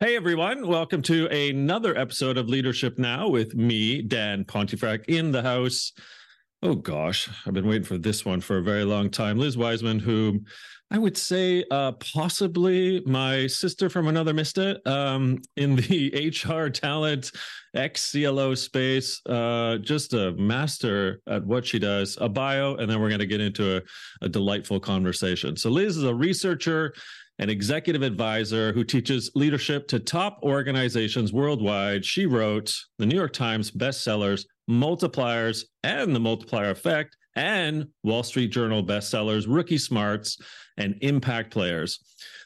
Hey everyone, welcome to another episode of Leadership Now with me, Dan Pontefract, in the house. Oh gosh, I've been waiting for this one for a very long time. Liz Wiseman, who I would say uh, possibly my sister from another Mista um, in the HR talent ex CLO space. Uh, just a master at what she does. A bio, and then we're going to get into a, a delightful conversation. So Liz is a researcher an executive advisor who teaches leadership to top organizations worldwide. She wrote the New York Times bestsellers, Multipliers and the Multiplier Effect, and Wall Street Journal bestsellers, Rookie Smarts and Impact Players.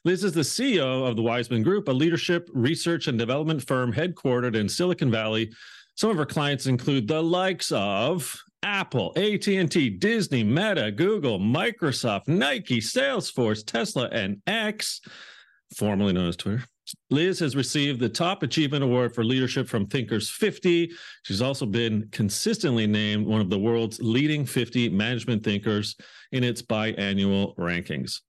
Liz is the CEO of the Wiseman Group, a leadership, research, and development firm headquartered in Silicon Valley. Some of her clients include the likes of Apple, AT&T, Disney, Meta, Google, Microsoft, Nike, Salesforce, Tesla, and X, formerly known as Twitter. Liz has received the Top Achievement Award for Leadership from Thinkers 50. She's also been consistently named one of the world's leading 50 management thinkers in its biannual rankings.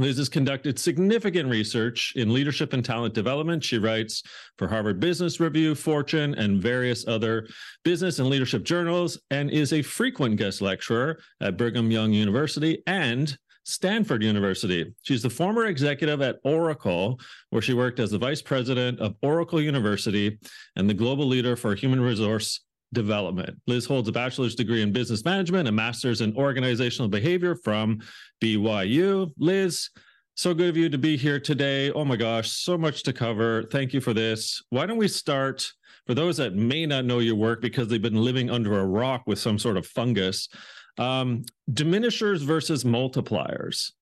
Liz has conducted significant research in leadership and talent development. She writes for Harvard Business Review, Fortune, and various other business and leadership journals, and is a frequent guest lecturer at Brigham Young University and Stanford University. She's the former executive at Oracle, where she worked as the vice president of Oracle University and the global leader for human resource development. Liz holds a bachelor's degree in business management, a master's in organizational behavior from BYU. Liz, so good of you to be here today. Oh my gosh, so much to cover. Thank you for this. Why don't we start? For those that may not know your work because they've been living under a rock with some sort of fungus, um, diminishers versus multipliers.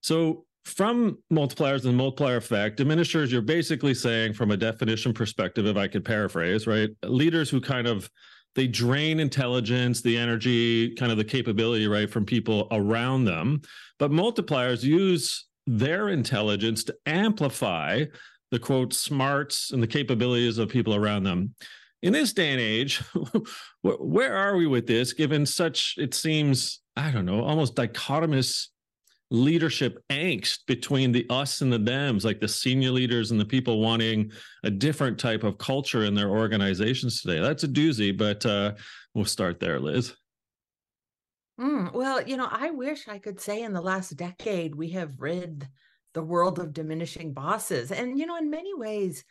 So, from multipliers and multiplier effect, diminishers, you're basically saying, from a definition perspective, if I could paraphrase, right? Leaders who kind of they drain intelligence, the energy, kind of the capability, right, from people around them. But multipliers use their intelligence to amplify the quote smarts and the capabilities of people around them. In this day and age, where are we with this, given such, it seems, I don't know, almost dichotomous leadership angst between the us and the thems, like the senior leaders and the people wanting a different type of culture in their organizations today. That's a doozy, but uh, we'll start there, Liz. Mm, well, you know, I wish I could say in the last decade we have rid the world of diminishing bosses. And, you know, in many ways,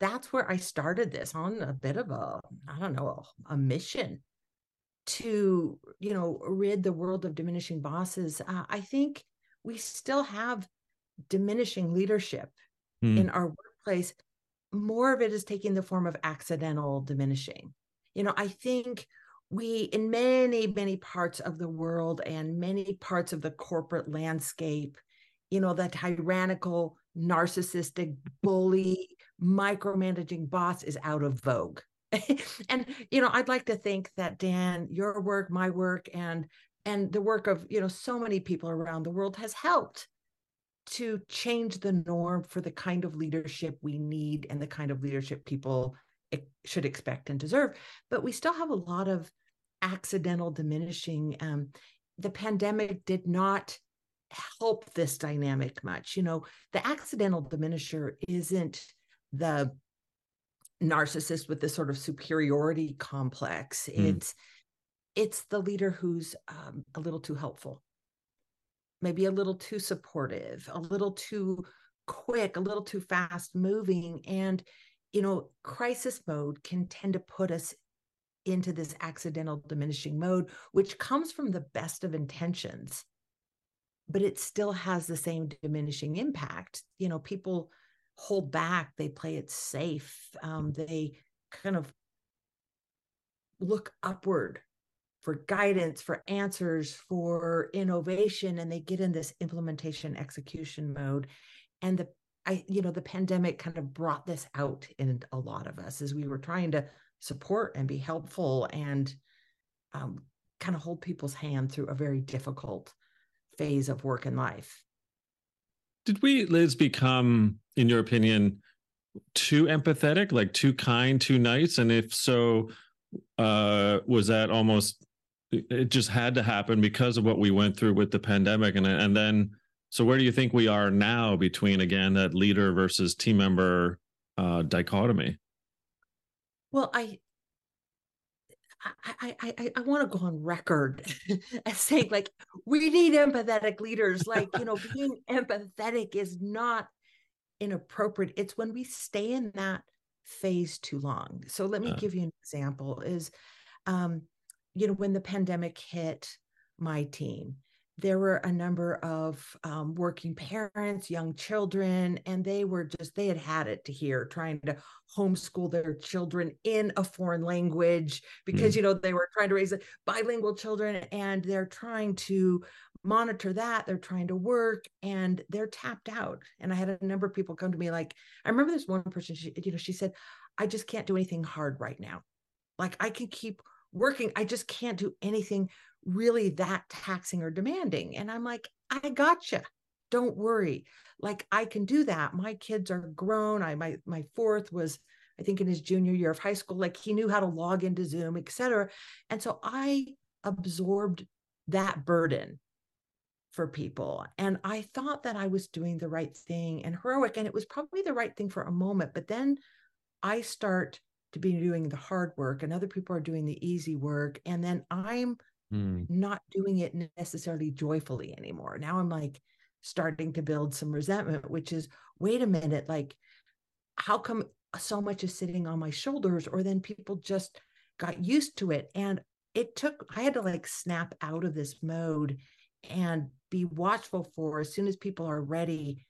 that's where I started this on a bit of a, I don't know, a, a mission to, you know, rid the world of diminishing bosses. Uh, I think we still have diminishing leadership mm. in our workplace. More of it is taking the form of accidental diminishing. You know, I think we, in many, many parts of the world and many parts of the corporate landscape, you know, the tyrannical, narcissistic, bully, micromanaging boss is out of vogue. and you know i'd like to think that dan your work my work and and the work of you know so many people around the world has helped to change the norm for the kind of leadership we need and the kind of leadership people should expect and deserve. But we still have a lot of accidental diminishing um, the pandemic did not help this dynamic much. You know the accidental diminisher isn't the narcissist with this sort of superiority complex. Mm. it's it's the leader who's um, a little too helpful, maybe a little too supportive, a little too quick, a little too fast moving. And, you know, crisis mode can tend to put us into this accidental diminishing mode, which comes from the best of intentions, but it still has the same diminishing impact. You know, people hold back, they play it safe, um, they kind of look upward for guidance, for answers, for innovation, and they get in this implementation execution mode. And the I, you know, the pandemic kind of brought this out in a lot of us as we were trying to support and be helpful and um, kind of hold people's hand through a very difficult phase of work and life. Did we, Liz, become, in your opinion, too empathetic, like too kind, too nice? And if so, uh, was that almost it just had to happen because of what we went through with the pandemic and and then so where do you think we are now between again that leader versus team member uh, dichotomy? Well, I I, I, I, I want to go on record as saying like we need empathetic leaders. Like, you know, being empathetic is not inappropriate. It's when we stay in that phase too long. So let me give you an example is um, you know, when the pandemic hit my team, there were a number of um, working parents, young children, and they were just, they had had it to hear trying to homeschool their children in a foreign language because, mm. you know, they were trying to raise bilingual children and they're trying to monitor that. They're trying to work and they're tapped out. And I had a number of people come to me like, I remember this one person, she, you know, she said, I just can't do anything hard right now. Like I can keep working. I just can't do anything really that taxing or demanding. And I'm like, I gotcha. Don't worry. Like I can do that. My kids are grown. I my my fourth was, I think, in his junior year of high school. Like he knew how to log into Zoom, et cetera. And so I absorbed that burden for people. And I thought that I was doing the right thing and heroic. And it was probably the right thing for a moment. But then I start to be doing the hard work and other people are doing the easy work. And then I'm mm. not doing it necessarily joyfully anymore. Now I'm like starting to build some resentment, which is wait a minute, like, how come so much is sitting on my shoulders? Or then people just got used to it. And it took, I had to like snap out of this mode and be watchful for as soon as people are ready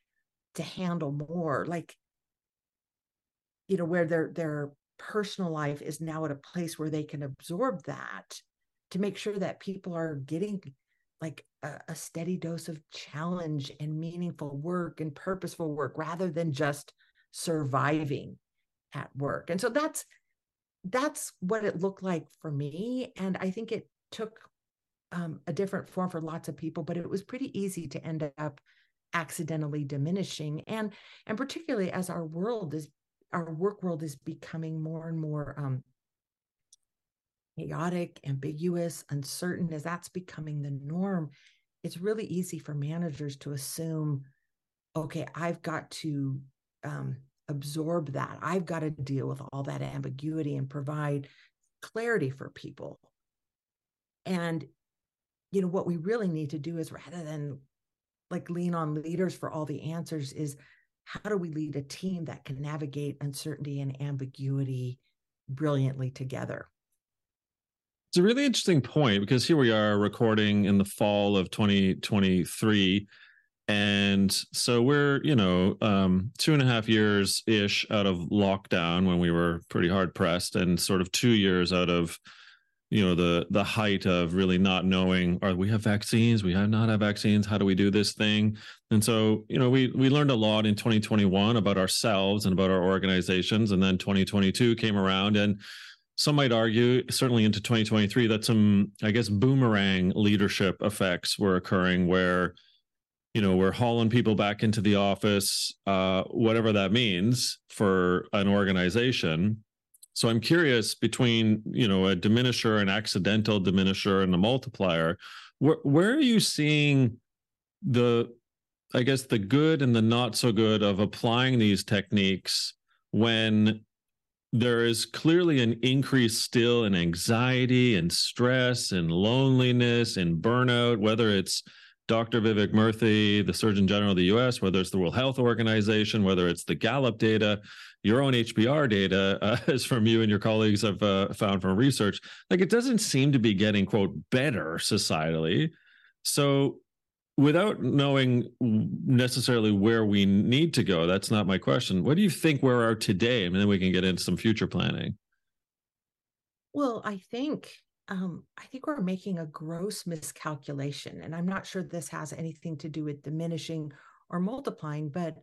to handle more like you know where their their personal life is now at a place where they can absorb that to make sure that people are getting like a, a, steady dose of challenge and meaningful work and purposeful work rather than just surviving at work. And so that's that's what it looked like for me and i think it took um, a different form for lots of people but it was pretty easy to end up accidentally diminishing. And and particularly as our world is our work world is becoming more and more um, chaotic, ambiguous, uncertain, as that's becoming the norm, it's really easy for managers to assume, okay, I've got to um, absorb that. I've got to deal with all that ambiguity and provide clarity for people. And, you know, what we really need to do is rather than like lean on leaders for all the answers, is how do we lead a team that can navigate uncertainty and ambiguity brilliantly together? It's a really interesting point because here we are recording in the fall of 2023. And so we're, you know, um, two and a half years ish out of lockdown when we were pretty hard pressed, and sort of two years out of, you know, the the height of really not knowing, are we have vaccines? We have not have vaccines. How do we do this thing? And so, you know, we we learned a lot in 2021 about ourselves and about our organizations, and then 2022 came around and some might argue, certainly into 2023, that some, I guess, boomerang leadership effects were occurring where, you know, we're hauling people back into the office, uh, whatever that means for an organization. So I'm curious between, you know, a diminisher, an accidental diminisher, and a multiplier, where, where are you seeing the, I guess, the good and the not so good of applying these techniques when there is clearly an increase still in anxiety and stress and loneliness and burnout, whether it's Dr. Vivek Murthy, the Surgeon General of the US, whether it's the World Health Organization, whether it's the Gallup data, your own HBR data, uh, as from you and your colleagues have uh, found from research, like it doesn't seem to be getting, quote, better societally. So without knowing necessarily where we need to go, that's not my question. What do you think we are today? I mean, then we can get into some future planning. Well, I think um, I think we're making a gross miscalculation, and I'm not sure this has anything to do with diminishing or multiplying. But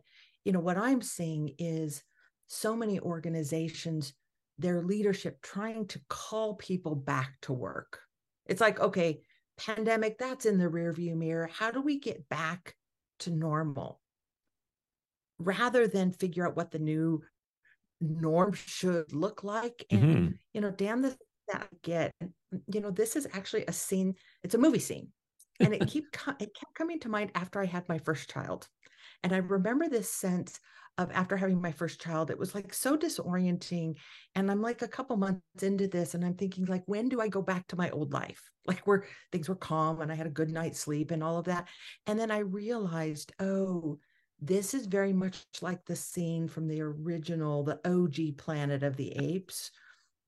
you know, what I'm seeing is so many organizations, their leadership trying to call people back to work. It's like, okay, pandemic, that's in the rearview mirror. How do we get back to normal? Rather than figure out what the new norm should look like. And, mm-hmm. you know, damn this that I get, you know, this is actually a scene, it's a movie scene. And it keep it kept coming to mind after I had my first child. And I remember this sense of after having my first child, it was like so disorienting. And I'm like a couple months into this, and I'm thinking, like, when do I go back to my old life? Like where things were calm and I had a good night's sleep and all of that. And then I realized, oh, this is very much like the scene from the original, the OG Planet of the Apes,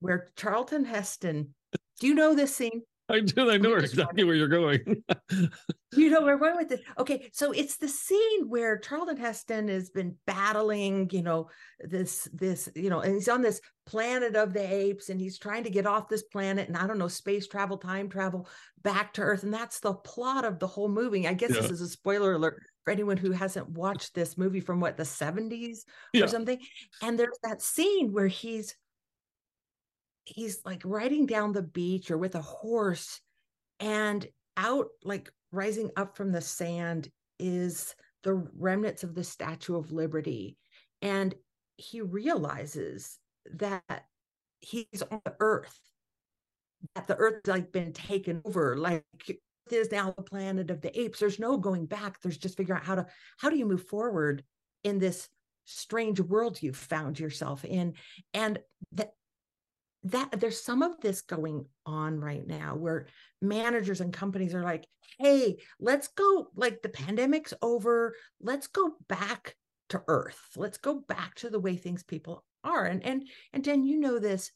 where Charlton Heston. Do you know this scene? I do. I know exactly where you're going. you know where we're going with this. Okay, so it's the scene where Charlton Heston has been battling, you know, this this, you know, and he's on this planet of the apes, and he's trying to get off this planet, and I don't know, space travel, time travel, back to Earth, and that's the plot of the whole movie. I guess yeah. this is a spoiler alert for anyone who hasn't watched this movie from what the 70s yeah. or something. And there's that scene where he's he's like riding down the beach or with a horse and out like rising up from the sand is the remnants of the statue of liberty and he realizes that he's on the earth that the earth's like been taken over like is now the planet of the apes. There's no going back. There's just figuring out how to how do you move forward in this strange world you've found yourself in? And that that there's some of this going on right now where managers and companies are like hey let's go like the pandemic's over. Let's go back to earth. Let's go back to the way things people are. And and and Dan you know this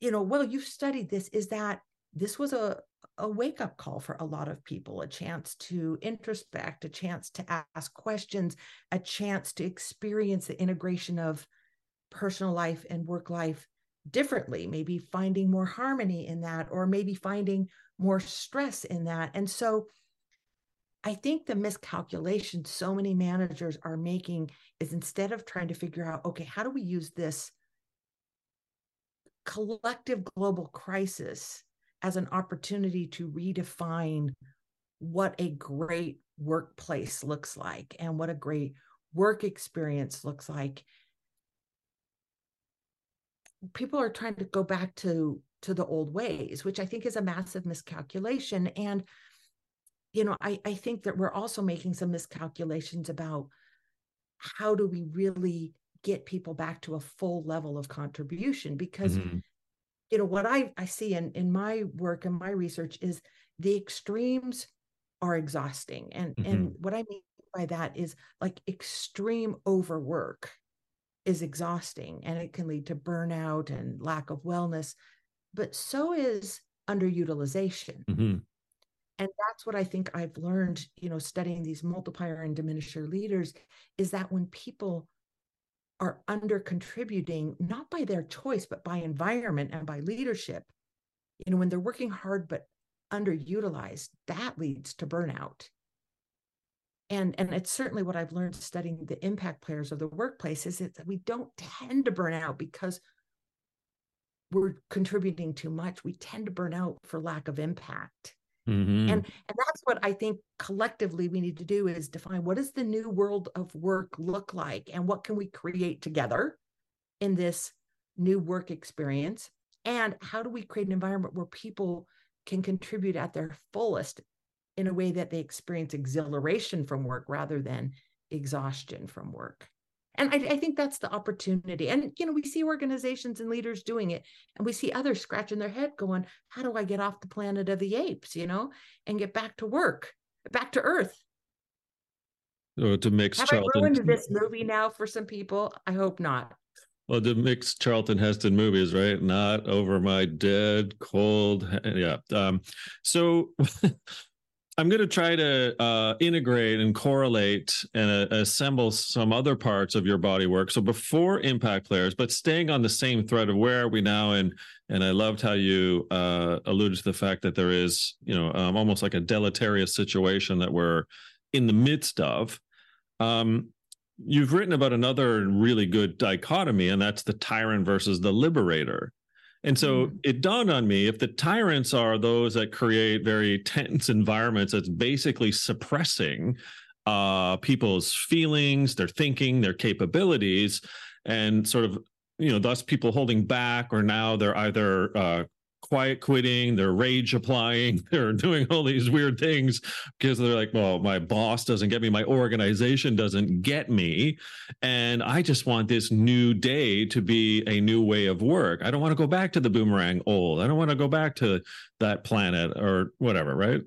you know well you've studied this is that this was a a wake up call for a lot of people a chance to introspect a chance to ask questions a chance to experience the integration of personal life and work life differently, maybe finding more harmony in that, or maybe finding more stress in that. And so I think the miscalculation so many managers are making is instead of trying to figure out, okay, how do we use this collective global crisis as an opportunity to redefine what a great workplace looks like and what a great work experience looks like people are trying to go back to to the old ways which i think is a massive miscalculation and you know i i think that we're also making some miscalculations about how do we really get people back to a full level of contribution because mm-hmm. you know what i i see in in my work and my research is the extremes are exhausting and mm-hmm. and what i mean by that is like extreme overwork is exhausting and it can lead to burnout and lack of wellness, but so is underutilization. Mm-hmm. And that's what I think I've learned, you know, studying these multiplier and diminisher leaders is that when people are under contributing, not by their choice, but by environment and by leadership, you know, when they're working hard but underutilized, that leads to burnout and and it's certainly what i've learned studying the impact players of the workplace is that we don't tend to burn out because we're contributing too much. We tend to burn out for lack of impact. Mm-hmm. and and that's what i think collectively we need to do is define what does the new world of work look like and what can we create together in this new work experience? And how do we create an environment where people can contribute at their fullest in a way that they experience exhilaration from work rather than exhaustion from work. And I, I, think that's the opportunity. And, you know, we see organizations and leaders doing it, and we see others scratching their head going, How do I get off the planet of the apes, you know, and get back to work, back to Earth? Oh, to mix Have Charlton. I ruined this movie now for some people? I hope not. Well, to mix Charlton Heston movies, right? Not over my dead, cold. Yeah. Um, so I'm going to try to uh, integrate and correlate and uh, assemble some other parts of your body work. So before impact players, but staying on the same thread of where are we now? And and I loved how you uh, alluded to the fact that there is, you know, um, almost like a deleterious situation that we're in the midst of. Um, you've written about another really good dichotomy, and that's the tyrant versus the liberator. And so mm-hmm. it dawned on me if the tyrants are those that create very tense environments that's basically suppressing uh, people's feelings, their thinking, their capabilities, and sort of, you know, thus people holding back, or now they're either uh, quiet quitting, they're rage applying, they're doing all these weird things because they're like, well, my boss doesn't get me, my organization doesn't get me. And I just want this new day to be a new way of work. I don't want to go back to the boomerang old. I don't want to go back to that planet or whatever, right?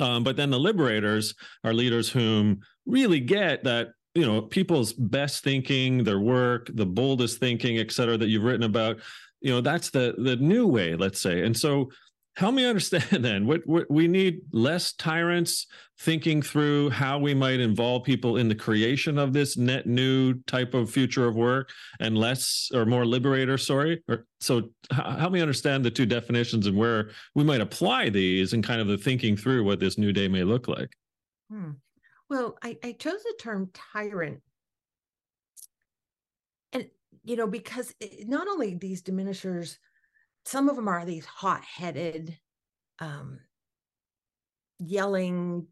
Um, but then the liberators are leaders whom really get that you know people's best thinking their work the boldest thinking et cetera that you've written about you know that's the the new way let's say. And so help me understand then what, what we need less tyrants thinking through how we might involve people in the creation of this net new type of future of work and less or more liberator sorry? Or so help me understand the two definitions and where we might apply these and kind of the thinking through what this new day may look like. Hmm. well I, I chose the term tyrant you know, because it, not only these diminishers, some of them are these hot headed, um, yelling,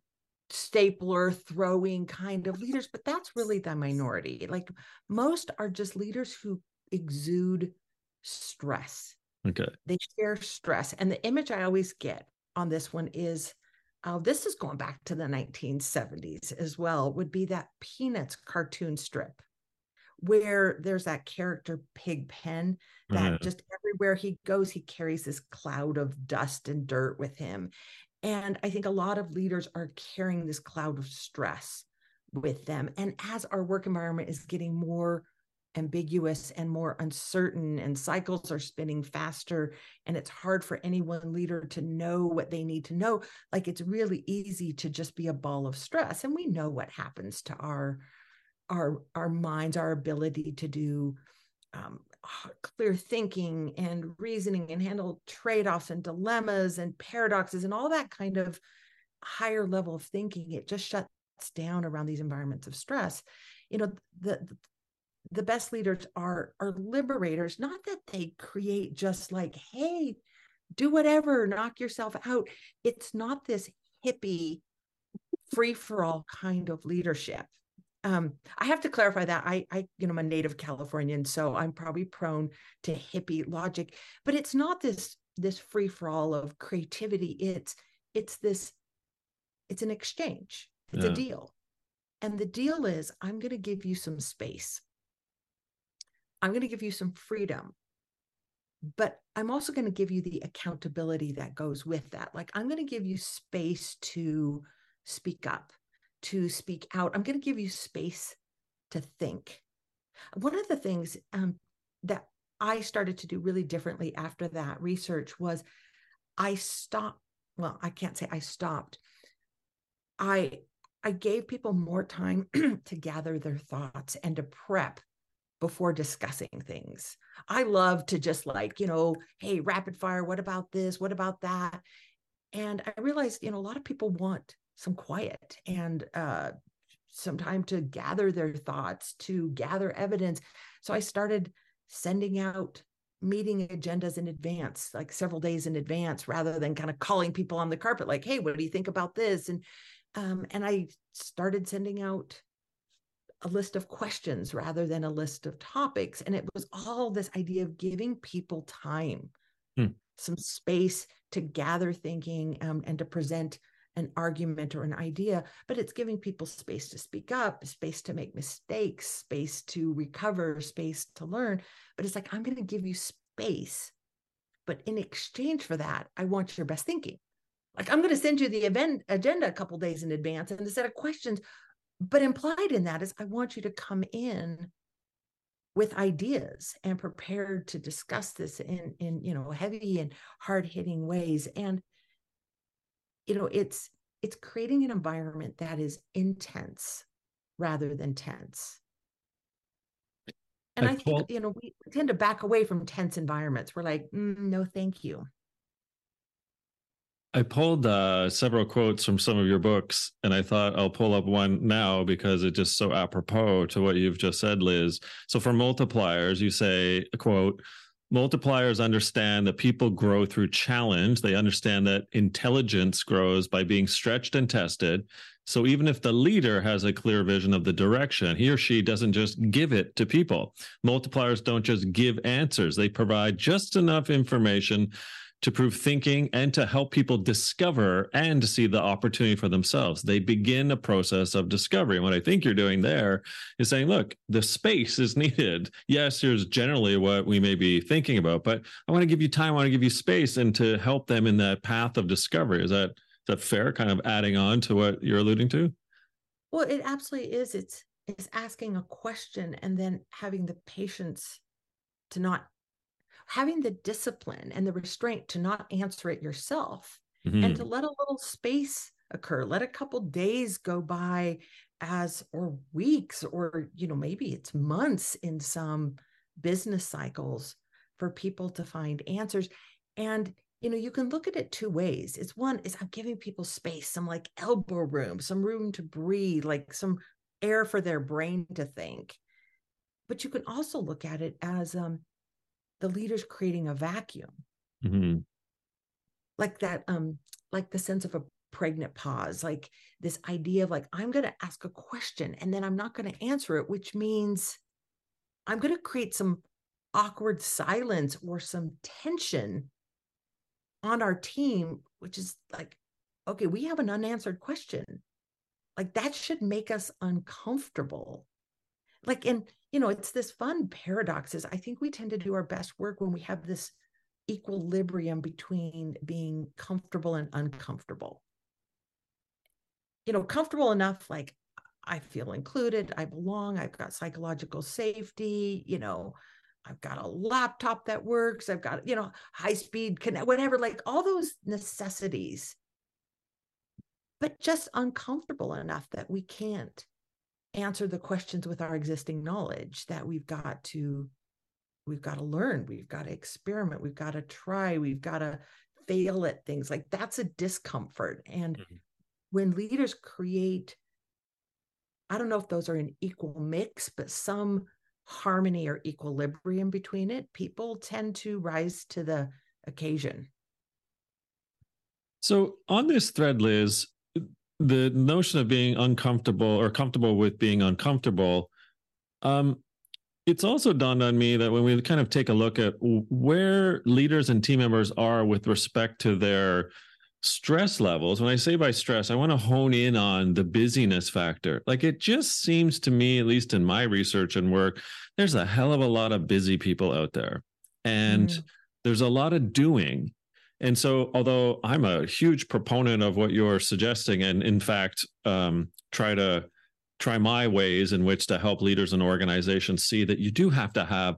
stapler throwing kind of leaders, but that's really the minority. Like most are just leaders who exude stress. Okay. They share stress. And the image I always get on this one is uh, this is going back to the 1970s as well, would be that Peanuts cartoon strip where there's that character Pigpen that mm-hmm. just everywhere he goes, he carries this cloud of dust and dirt with him. And I think a lot of leaders are carrying this cloud of stress with them. And as our work environment is getting more ambiguous and more uncertain, and cycles are spinning faster, and it's hard for any one leader to know what they need to know, like it's really easy to just be a ball of stress. And we know what happens to our our our minds, our ability to do um, clear thinking and reasoning and handle trade-offs and dilemmas and paradoxes and all that kind of higher level of thinking it just shuts down around these environments of stress. You know the the best leaders are are liberators not that they create just like hey do whatever knock yourself out. It's not this hippie free for all kind of leadership um, I have to clarify that I, I, you know, I'm a native Californian, so I'm probably prone to hippie logic, but it's not this this free for all of creativity. It's it's this, it's an exchange. It's yeah. a deal, and the deal is I'm going to give you some space. I'm going to give you some freedom, but I'm also going to give you the accountability that goes with that. Like I'm going to give you space to speak up to speak out. I'm going to give you space to think. One of the things um, that I started to do really differently after that research was I stopped. Well, I can't say I stopped. I I gave people more time to gather their thoughts and to prep before discussing things. I love to just like, you know, hey, rapid fire, what about this? What about that? And I realized, you know, a lot of people want some quiet and uh, some time to gather their thoughts, to gather evidence. So I started sending out meeting agendas in advance, like several days in advance, rather than kind of calling people on the carpet, like, "Hey, what do you think about this?" And um, and I started sending out a list of questions rather than a list of topics, and it was all this idea of giving people time, hmm. some space to gather thinking um, and to present an argument or an idea, but it's giving people space to speak up, space to make mistakes, space to recover, space to learn. But it's like, I'm going to give you space. But in exchange for that, I want your best thinking. Like, I'm going to send you the event agenda a couple days in advance and a set of questions. But implied in that is, I want you to come in with ideas and prepared to discuss this in in you know heavy and hard hitting ways and you know it's it's creating an environment that is intense rather than tense and I, I think you know we tend to back away from tense environments. We're like, mm, no, thank you. I pulled uh, several quotes from some of your books, and I thought I'll pull up one now because it's just so apropos to what you've just said, Liz. So for multipliers, you say, "quote multipliers understand that people grow through challenge. They understand that intelligence grows by being stretched and tested. So even if the leader has a clear vision of the direction, he or she doesn't just give it to people. Multipliers don't just give answers, they provide just enough information to prove thinking and to help people discover and see the opportunity for themselves. They begin a process of discovery. And what I think you're doing there is saying, look, the space is needed. Yes, here's generally what we may be thinking about, but I want to give you time, I want to give you space and to help them in that path of discovery. Is that is that fair? Kind of adding on to what you're alluding to? Well, it absolutely is. It's it's asking a question and then having the patience to not having the discipline and the restraint to not answer it yourself mm-hmm. and to let a little space occur let a couple days go by as or weeks or you know maybe it's months in some business cycles for people to find answers. And you know you can look at it two ways. It's one is i'm giving people space some like elbow room some room to breathe like some air for their brain to think. But you can also look at it as um the leader's creating a vacuum. Mm-hmm. like that um like the sense of a pregnant pause like this idea of like i'm going to ask a question and then i'm not going to answer it which means i'm going to create some awkward silence or some tension on our team which is like okay we have an unanswered question. Like that should make us uncomfortable. Like and you know it's this fun paradox is i think we tend to do our best work when we have this equilibrium between being comfortable and uncomfortable. You know comfortable enough like i feel included i belong i've got psychological safety you know i've got a laptop that works i've got you know high speed connect whatever like all those necessities. But just uncomfortable enough that we can't answer the questions with our existing knowledge that we've got to we've got to learn we've got to experiment we've got to try we've got to fail at things. Like that's a discomfort. And mm-hmm. when leaders create i don't know if those are an equal mix but some harmony or equilibrium between it people tend to rise to the occasion. So on this thread liz the notion of being uncomfortable or comfortable with being uncomfortable um it's also dawned on me that when we kind of take a look at where leaders and team members are with respect to their stress levels when i say by stress i want to hone in on the busyness factor. Like it just seems to me at least in my research and work there's a hell of a lot of busy people out there. And mm. there's a lot of doing and so, although I'm a huge proponent of what you're suggesting, and in fact, um, try to try my ways in which to help leaders and organizations see that you do have to have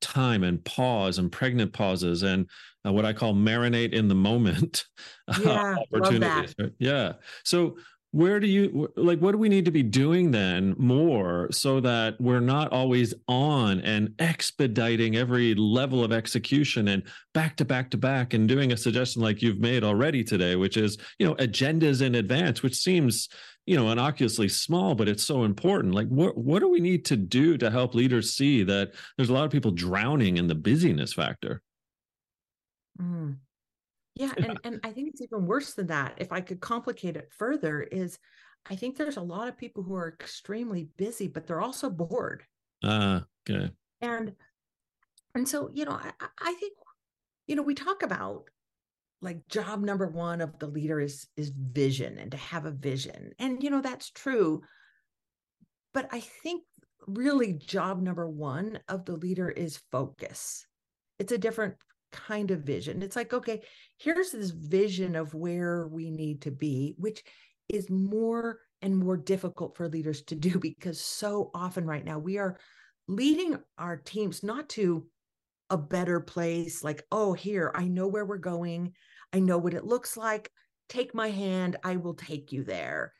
time and pause and pregnant pauses and uh, what I call marinate in the moment yeah, opportunities. Right? Yeah. So where do you like what do we need to be doing then more so that we're not always on and expediting every level of execution and back to back to back and doing a suggestion like you've made already today which is you know agendas in advance which seems you know innocuously small but it's so important like what what do we need to do to help leaders see that there's a lot of people drowning in the busyness factor mm. Yeah, and and I think it's even worse than that. If I could complicate it further, is I think there's a lot of people who are extremely busy, but they're also bored. Ah, uh, okay. And and so you know, I, I think you know we talk about like job number one of the leader is is vision and to have a vision, and you know that's true. But I think really job number one of the leader is focus. It's a different kind of vision. It's like, okay, here's this vision of where we need to be, which is more and more difficult for leaders to do because so often right now we are leading our teams not to a better place, like, oh, here, I know where we're going. I know what it looks like. Take my hand, I will take you there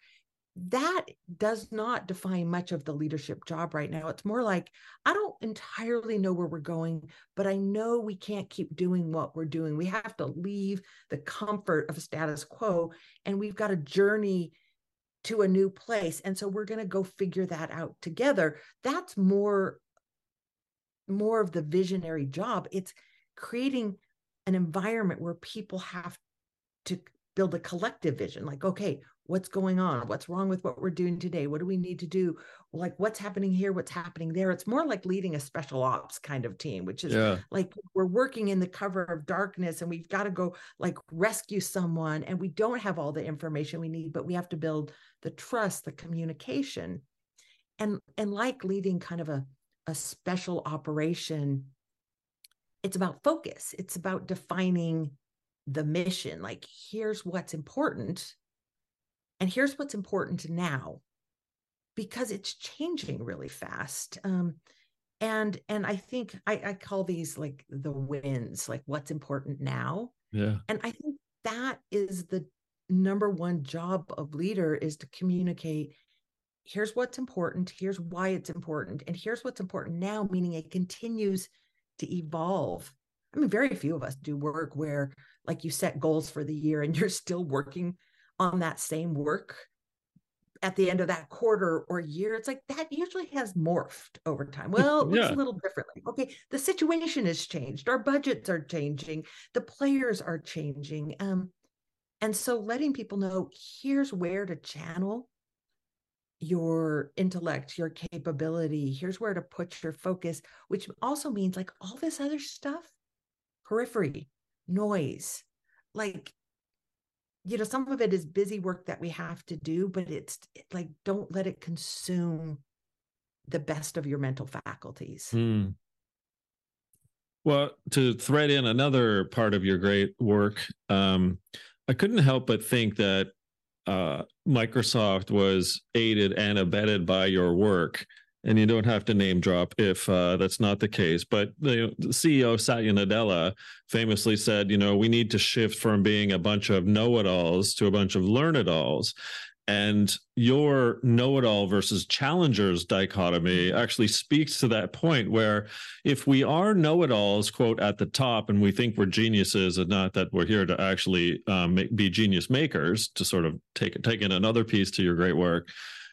that does not define much of the leadership job right now. It's more like, I don't entirely know where we're going, but I know we can't keep doing what we're doing. We have to leave the comfort of status quo and we've got a journey to a new place. And so we're going to go figure that out together. That's more more of the visionary job. It's creating an environment where people have to build a collective vision like okay what's going on? What's wrong with what we're doing today? What do we need to do? Like what's happening here? What's happening there? It's more like leading a special ops kind of team which is yeah. like we're working in the cover of darkness and we've got to go like rescue someone and we don't have all the information we need but we have to build the trust the communication. And and like leading kind of a a special operation it's about focus. It's about defining the mission. Like here's what's important and here's what's important now because it's changing really fast um, and and i think I, I call these like the wins like what's important now. Yeah. And i think that is the number one job of leader is to communicate here's what's important here's why it's important and here's what's important now meaning it continues to evolve. I mean very few of us do work where like you set goals for the year and you're still working on that same work at the end of that quarter or year it's like that usually has morphed over time. Well it looks yeah. a little differently. Okay the situation has changed. Our budgets are changing. The players are changing um and so letting people know here's where to channel your intellect your capability. Here's where to put your focus which also means like all this other stuff periphery noise like you know some of it is busy work that we have to do but it's like don't let it consume the best of your mental faculties hmm. well to thread in another part of your great work um, i couldn't help but think that uh, microsoft was aided and abetted by your work and you don't have to name drop if uh, that's not the case. But the, CEO Satya Nadella famously said, you know, we need to shift from being a bunch of know-it-alls to a bunch of learn-it-alls. And your know-it-all versus challengers dichotomy actually speaks to that point where if we are know-it-alls, quote, at the top, and we think we're geniuses, and not that we're here to actually um, be genius makers, to sort of take take in another piece to your great work.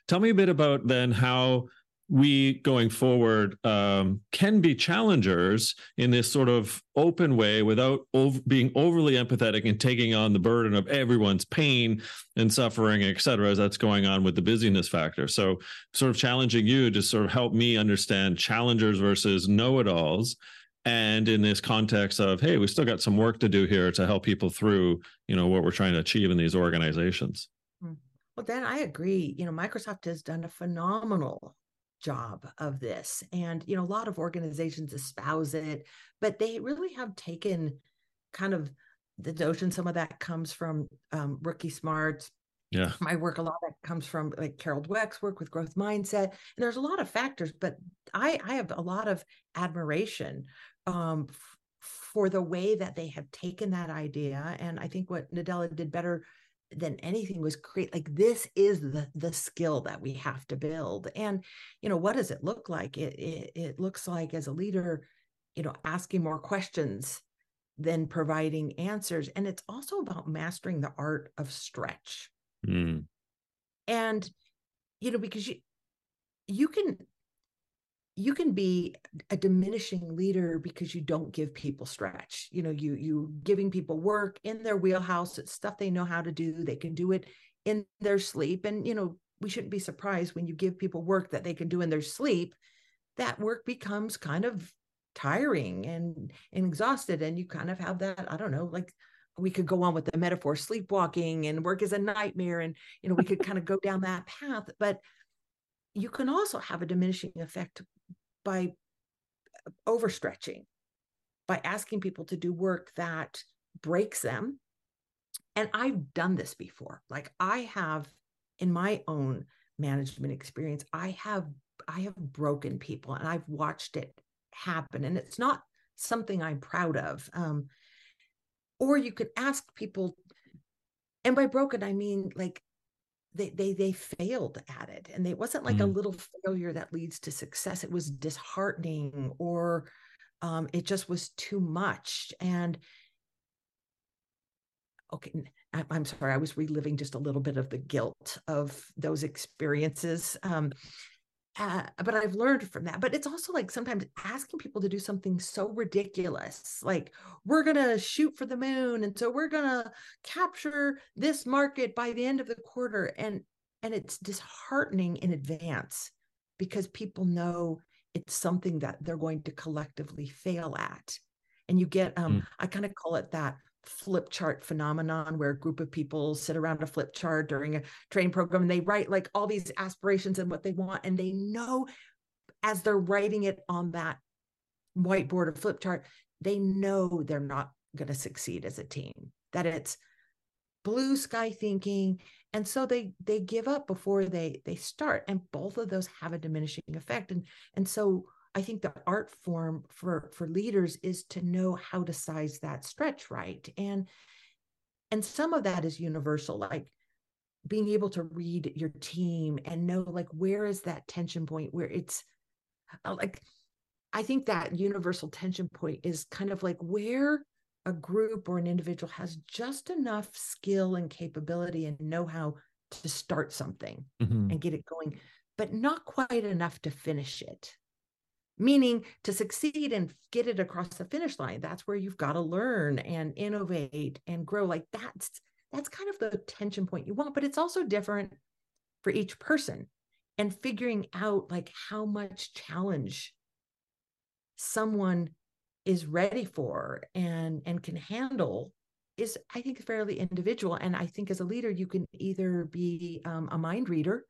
Tell me a bit about then how we going forward um, can be challengers in this sort of open way without being overly empathetic and taking on the burden of everyone's pain and suffering, et cetera, as that's going on with the busyness factor. So, sort of challenging you to sort of help me understand challengers versus know it alls. And in this context of, hey, we still got some work to do here to help people through, you know, what we're trying to achieve in these organizations. Hmm. Well, then I agree. You know, Microsoft has done a phenomenal job of this. And, you know, a lot of organizations espouse it, but they really have taken kind of the notion, some of that comes from um, Rookie Smart. Yeah. My work, a lot that comes from like Carol Dweck's work with growth mindset. And there's a lot of factors, but I, I have a lot of admiration um, f- for the way that they have taken that idea. And I think what Nadella did better than anything was create like this is the the skill that we have to build. And you know what does it look like? It it, it looks like as a leader you know asking more questions than providing answers. And it's also about mastering the art of stretch. Mm. and you know because you you can you can be a diminishing leader because you don't give people stretch. You know you you giving people work in their wheelhouse it's stuff they know how to do they can do it in their sleep. And you know we shouldn't be surprised when you give people work that they can do in their sleep that work becomes kind of tiring and, and exhausted and you kind of have that i don't know like we could go on with the metaphor sleepwalking and work is a nightmare and you know we could kind of go down that path. But you can also have a diminishing effect by overstretching, by asking people to do work that breaks them. And I've done this before. Like I have in my own management experience, I have I have broken people and I've watched it happen. And it's not something I'm proud of. Um, or you could ask people, and by broken, I mean like they they they failed at it and it wasn't like mm. a little failure that leads to success it was disheartening or um, it just was too much and okay i'm sorry i was reliving just a little bit of the guilt of those experiences um, uh, but I've learned from that. But it's also like sometimes asking people to do something so ridiculous, like we're gonna shoot for the moon, and so we're gonna capture this market by the end of the quarter, and and it's disheartening in advance because people know it's something that they're going to collectively fail at, and you get um, mm. I kind of call it that flip chart phenomenon where a group of people sit around a flip chart during a training program and they write like all these aspirations and what they want and they know as they're writing it on that whiteboard or flip chart they know they're not going to succeed as a team that it's blue sky thinking and so they they give up before they they start and both of those have a diminishing effect and and so I think the art form for for leaders is to know how to size that stretch right. And and some of that is universal, like being able to read your team and know like where is that tension point where it's uh, like I think that universal tension point is kind of like where a group or an individual has just enough skill and capability and know how to start something mm-hmm. and get it going, but not quite enough to finish it meaning to succeed and get it across the finish line. That's where you've got to learn and innovate and grow. Like that's that's kind of the tension point you want but it's also different for each person and figuring out like how much challenge someone is ready for and and can handle is i think fairly individual. And i think as a leader you can either be um, a mind reader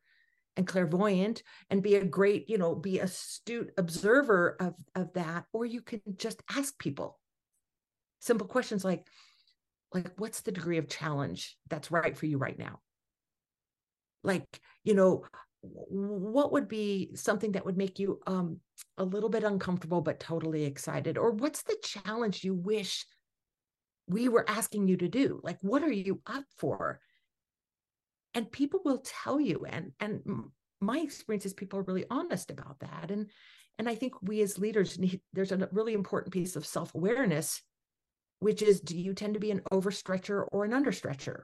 and clairvoyant and be a great you know be astute observer of of that or you can just ask people. Simple questions like like what's the degree of challenge that's right for you right now? Like you know what would be something that would make you um a little bit uncomfortable but totally excited? Or what's the challenge you wish we were asking you to do? Like what are you up for and people will tell you and and my experience is people are really honest about that and and i think we as leaders need there's a really important piece of self-awareness which is do you tend to be an overstretcher or an understretcher?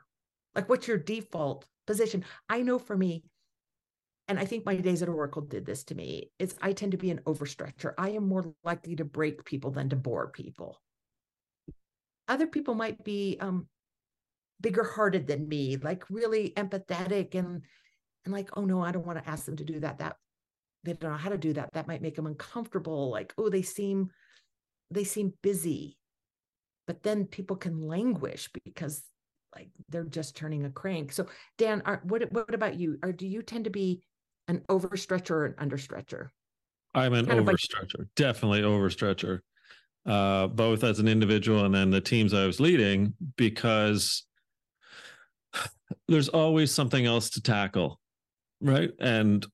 Like what's your default position? I know for me and i think my days at oracle did this to me is i tend to be an overstretcher. I am more likely to break people than to bore people. Other people might be um, bigger hearted than me, like really empathetic and and like, oh no, I don't want to ask them to do that. That they don't know how to do that. That might make them uncomfortable. Like, oh, they seem they seem busy. But then people can languish because like they're just turning a crank. So Dan, are, what what about you? Or do you tend to be an overstretcher or an understretcher? I'm an kind overstretcher, like- definitely overstretcher. Uh, both as an individual and then the teams I was leading, because there's always something else to tackle right? And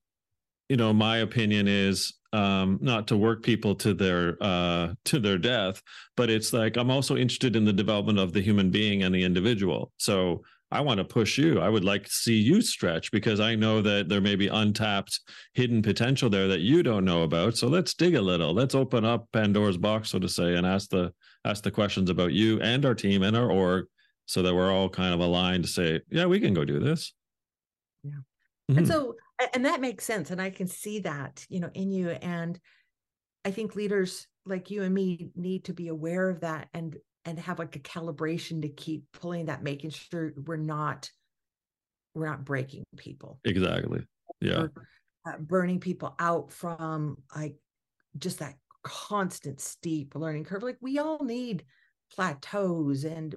you know my opinion is um not to work people to their uh to their death but it's like i'm also interested in the development of the human being and the individual. So i want to push you. I would like to see you stretch because i know that there may be untapped hidden potential there that you don't know about. So let's dig a little. Let's open up pandora's box so to say and ask the ask the questions about you and our team and our org so that we're all kind of aligned to say, yeah, we can go do this. Yeah. Mm-hmm. And so, and that makes sense. And I can see that, you know, in you. And I think leaders like you and me need to be aware of that and, and have like a calibration to keep pulling that, making sure we're not, we're not breaking people. Exactly. Yeah. Uh, burning people out from like just that constant steep learning curve. Like we all need plateaus and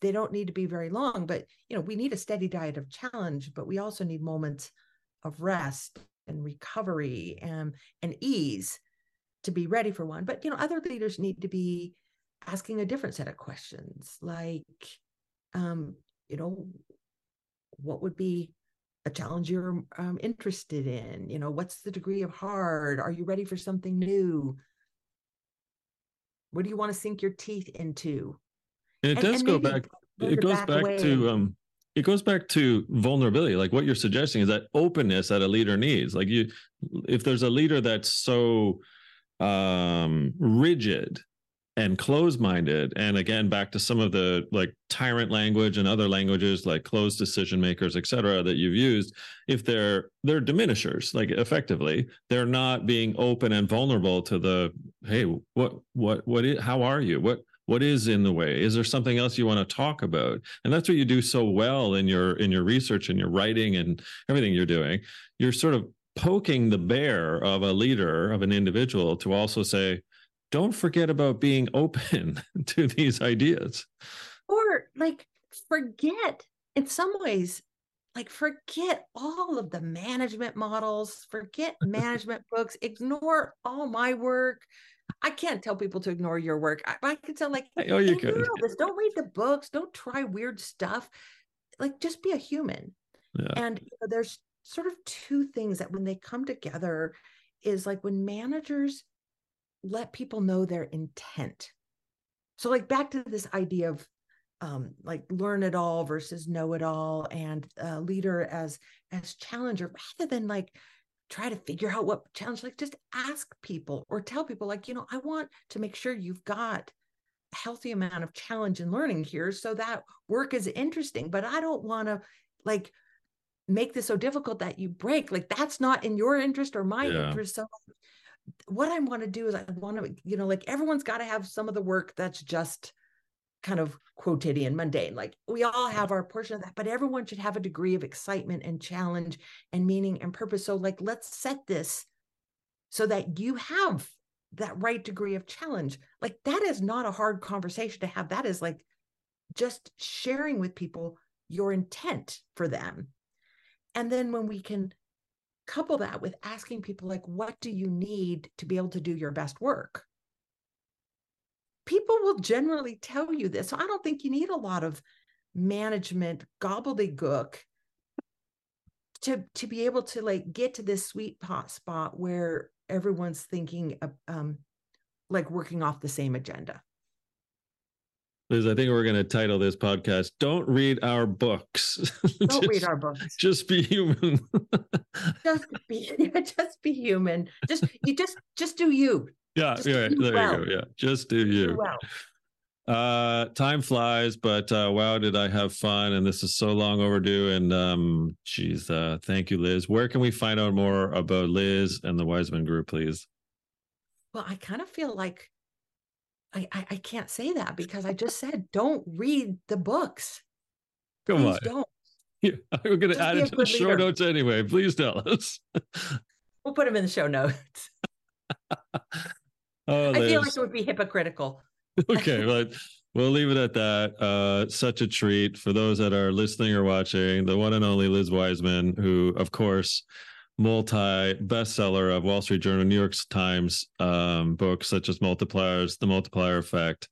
they don't need to be very long but you know we need a steady diet of challenge but we also need moments of rest and recovery and and ease to be ready for one. But you know other leaders need to be asking a different set of questions like um you know what would be a challenge you're um, interested in? You know what's the degree of hard? Are you ready for something new? What do you want to sink your teeth into it and, does and go back. It goes back, back to um. It goes back to vulnerability. Like what you're suggesting is that openness that a leader needs. Like you, if there's a leader that's so um rigid and closed-minded and again back to some of the like tyrant language and other languages like closed decision makers et cetera that you've used if they're they're diminishers like effectively they're not being open and vulnerable to the hey what what what is, how are you what what is in the way is there something else you want to talk about and that's what you do so well in your in your research and your writing and everything you're doing you're sort of poking the bear of a leader of an individual to also say don't forget about being open to these ideas. Or like forget in some ways, like forget all of the management models, forget management books, ignore all my work. I can't tell people to ignore your work. I, I can tell like, oh, you can. This. Don't read the books. Don't try weird stuff. Like, just be a human. Yeah. And you know, there's sort of two things that when they come together is like when managers let people know their intent. So, like back to this idea of um, like learn it all versus know it all, and uh, leader as as challenger, rather than like try to figure out what challenge. Like just ask people or tell people, like you know, I want to make sure you've got a healthy amount of challenge and learning here, so that work is interesting. But I don't want to like make this so difficult that you break. Like that's not in your interest or my yeah. interest. So what I want to do is I want to, you know, like everyone's got to have some of the work that's just kind of quotidian, mundane. Like we all have our portion of that, but everyone should have a degree of excitement and challenge and meaning and purpose. So, like, let's set this so that you have that right degree of challenge. Like, that is not a hard conversation to have. That is like just sharing with people your intent for them. And then when we can couple that with asking people like what do you need to be able to do your best work people will generally tell you this so i don't think you need a lot of management gobbledygook to to be able to like get to this sweet pot spot where everyone's thinking of, um like working off the same agenda Liz, I think we're going to title this podcast "Don't Read Our Books." Don't just, read our books. Just be human. just be, just be human. Just you, just just do you. Yeah, just yeah. there well. you go. Yeah, just do you. Do well. Uh, time flies, but uh, wow, did I have fun! And this is so long overdue. And um, geez, uh, thank you, Liz. Where can we find out more about Liz and the Wiseman Group, please? Well, I kind of feel like I, I, I can't say that because I just said don't read the books. Come Please on. Don't. Yeah, we're going to add it to the show notes anyway. Please tell us. we'll put them in the show notes. oh, I feel like it would be hypocritical. okay, but we'll leave it at that. Uh, such a treat for those that are listening or watching. The one and only Liz Wiseman, who, of course, multi bestseller of Wall Street Journal, New York Times um, books such as Multipliers, The Multiplier Effect,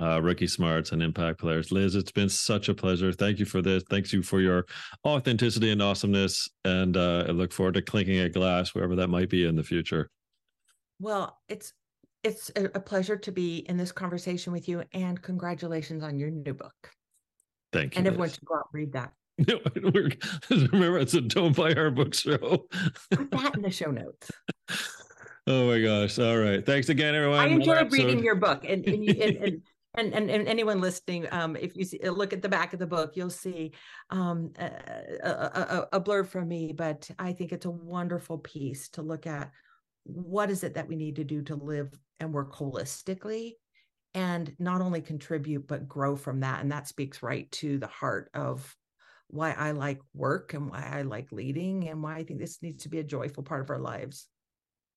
uh, Rookie Smarts, and Impact Players. Liz, it's been such a pleasure. Thank you for this. Thanks you for your authenticity and awesomeness. And uh, I look forward to clinking a glass wherever that might be in the future. Well, it's it's a pleasure to be in this conversation with you, and congratulations on your new book. Thank you. And everyone should go out and read that. Remember it's a don't buy our book show. Put that in the show notes. Oh my gosh! All right, thanks again, everyone. I enjoyed reading your book, and and, you, and, and, and, and, anyone listening, um, if you see, look at the back of the book, you'll see um, a, a, a blurb from me. But I think it's a wonderful piece to look at. What is it that we need to do to live and work holistically, and not only contribute but grow from that? And that speaks right to the heart of why I like work and why I like leading and why I think this needs to be a joyful part of our lives.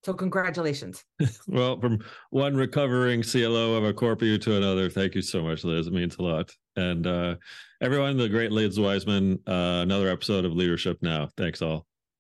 So congratulations. well, from one recovering CLO of a Corpu to another, thank you so much, Liz. It means a lot. And uh, everyone, the great Liz Wiseman, uh, another episode of Leadership Now. Thanks all.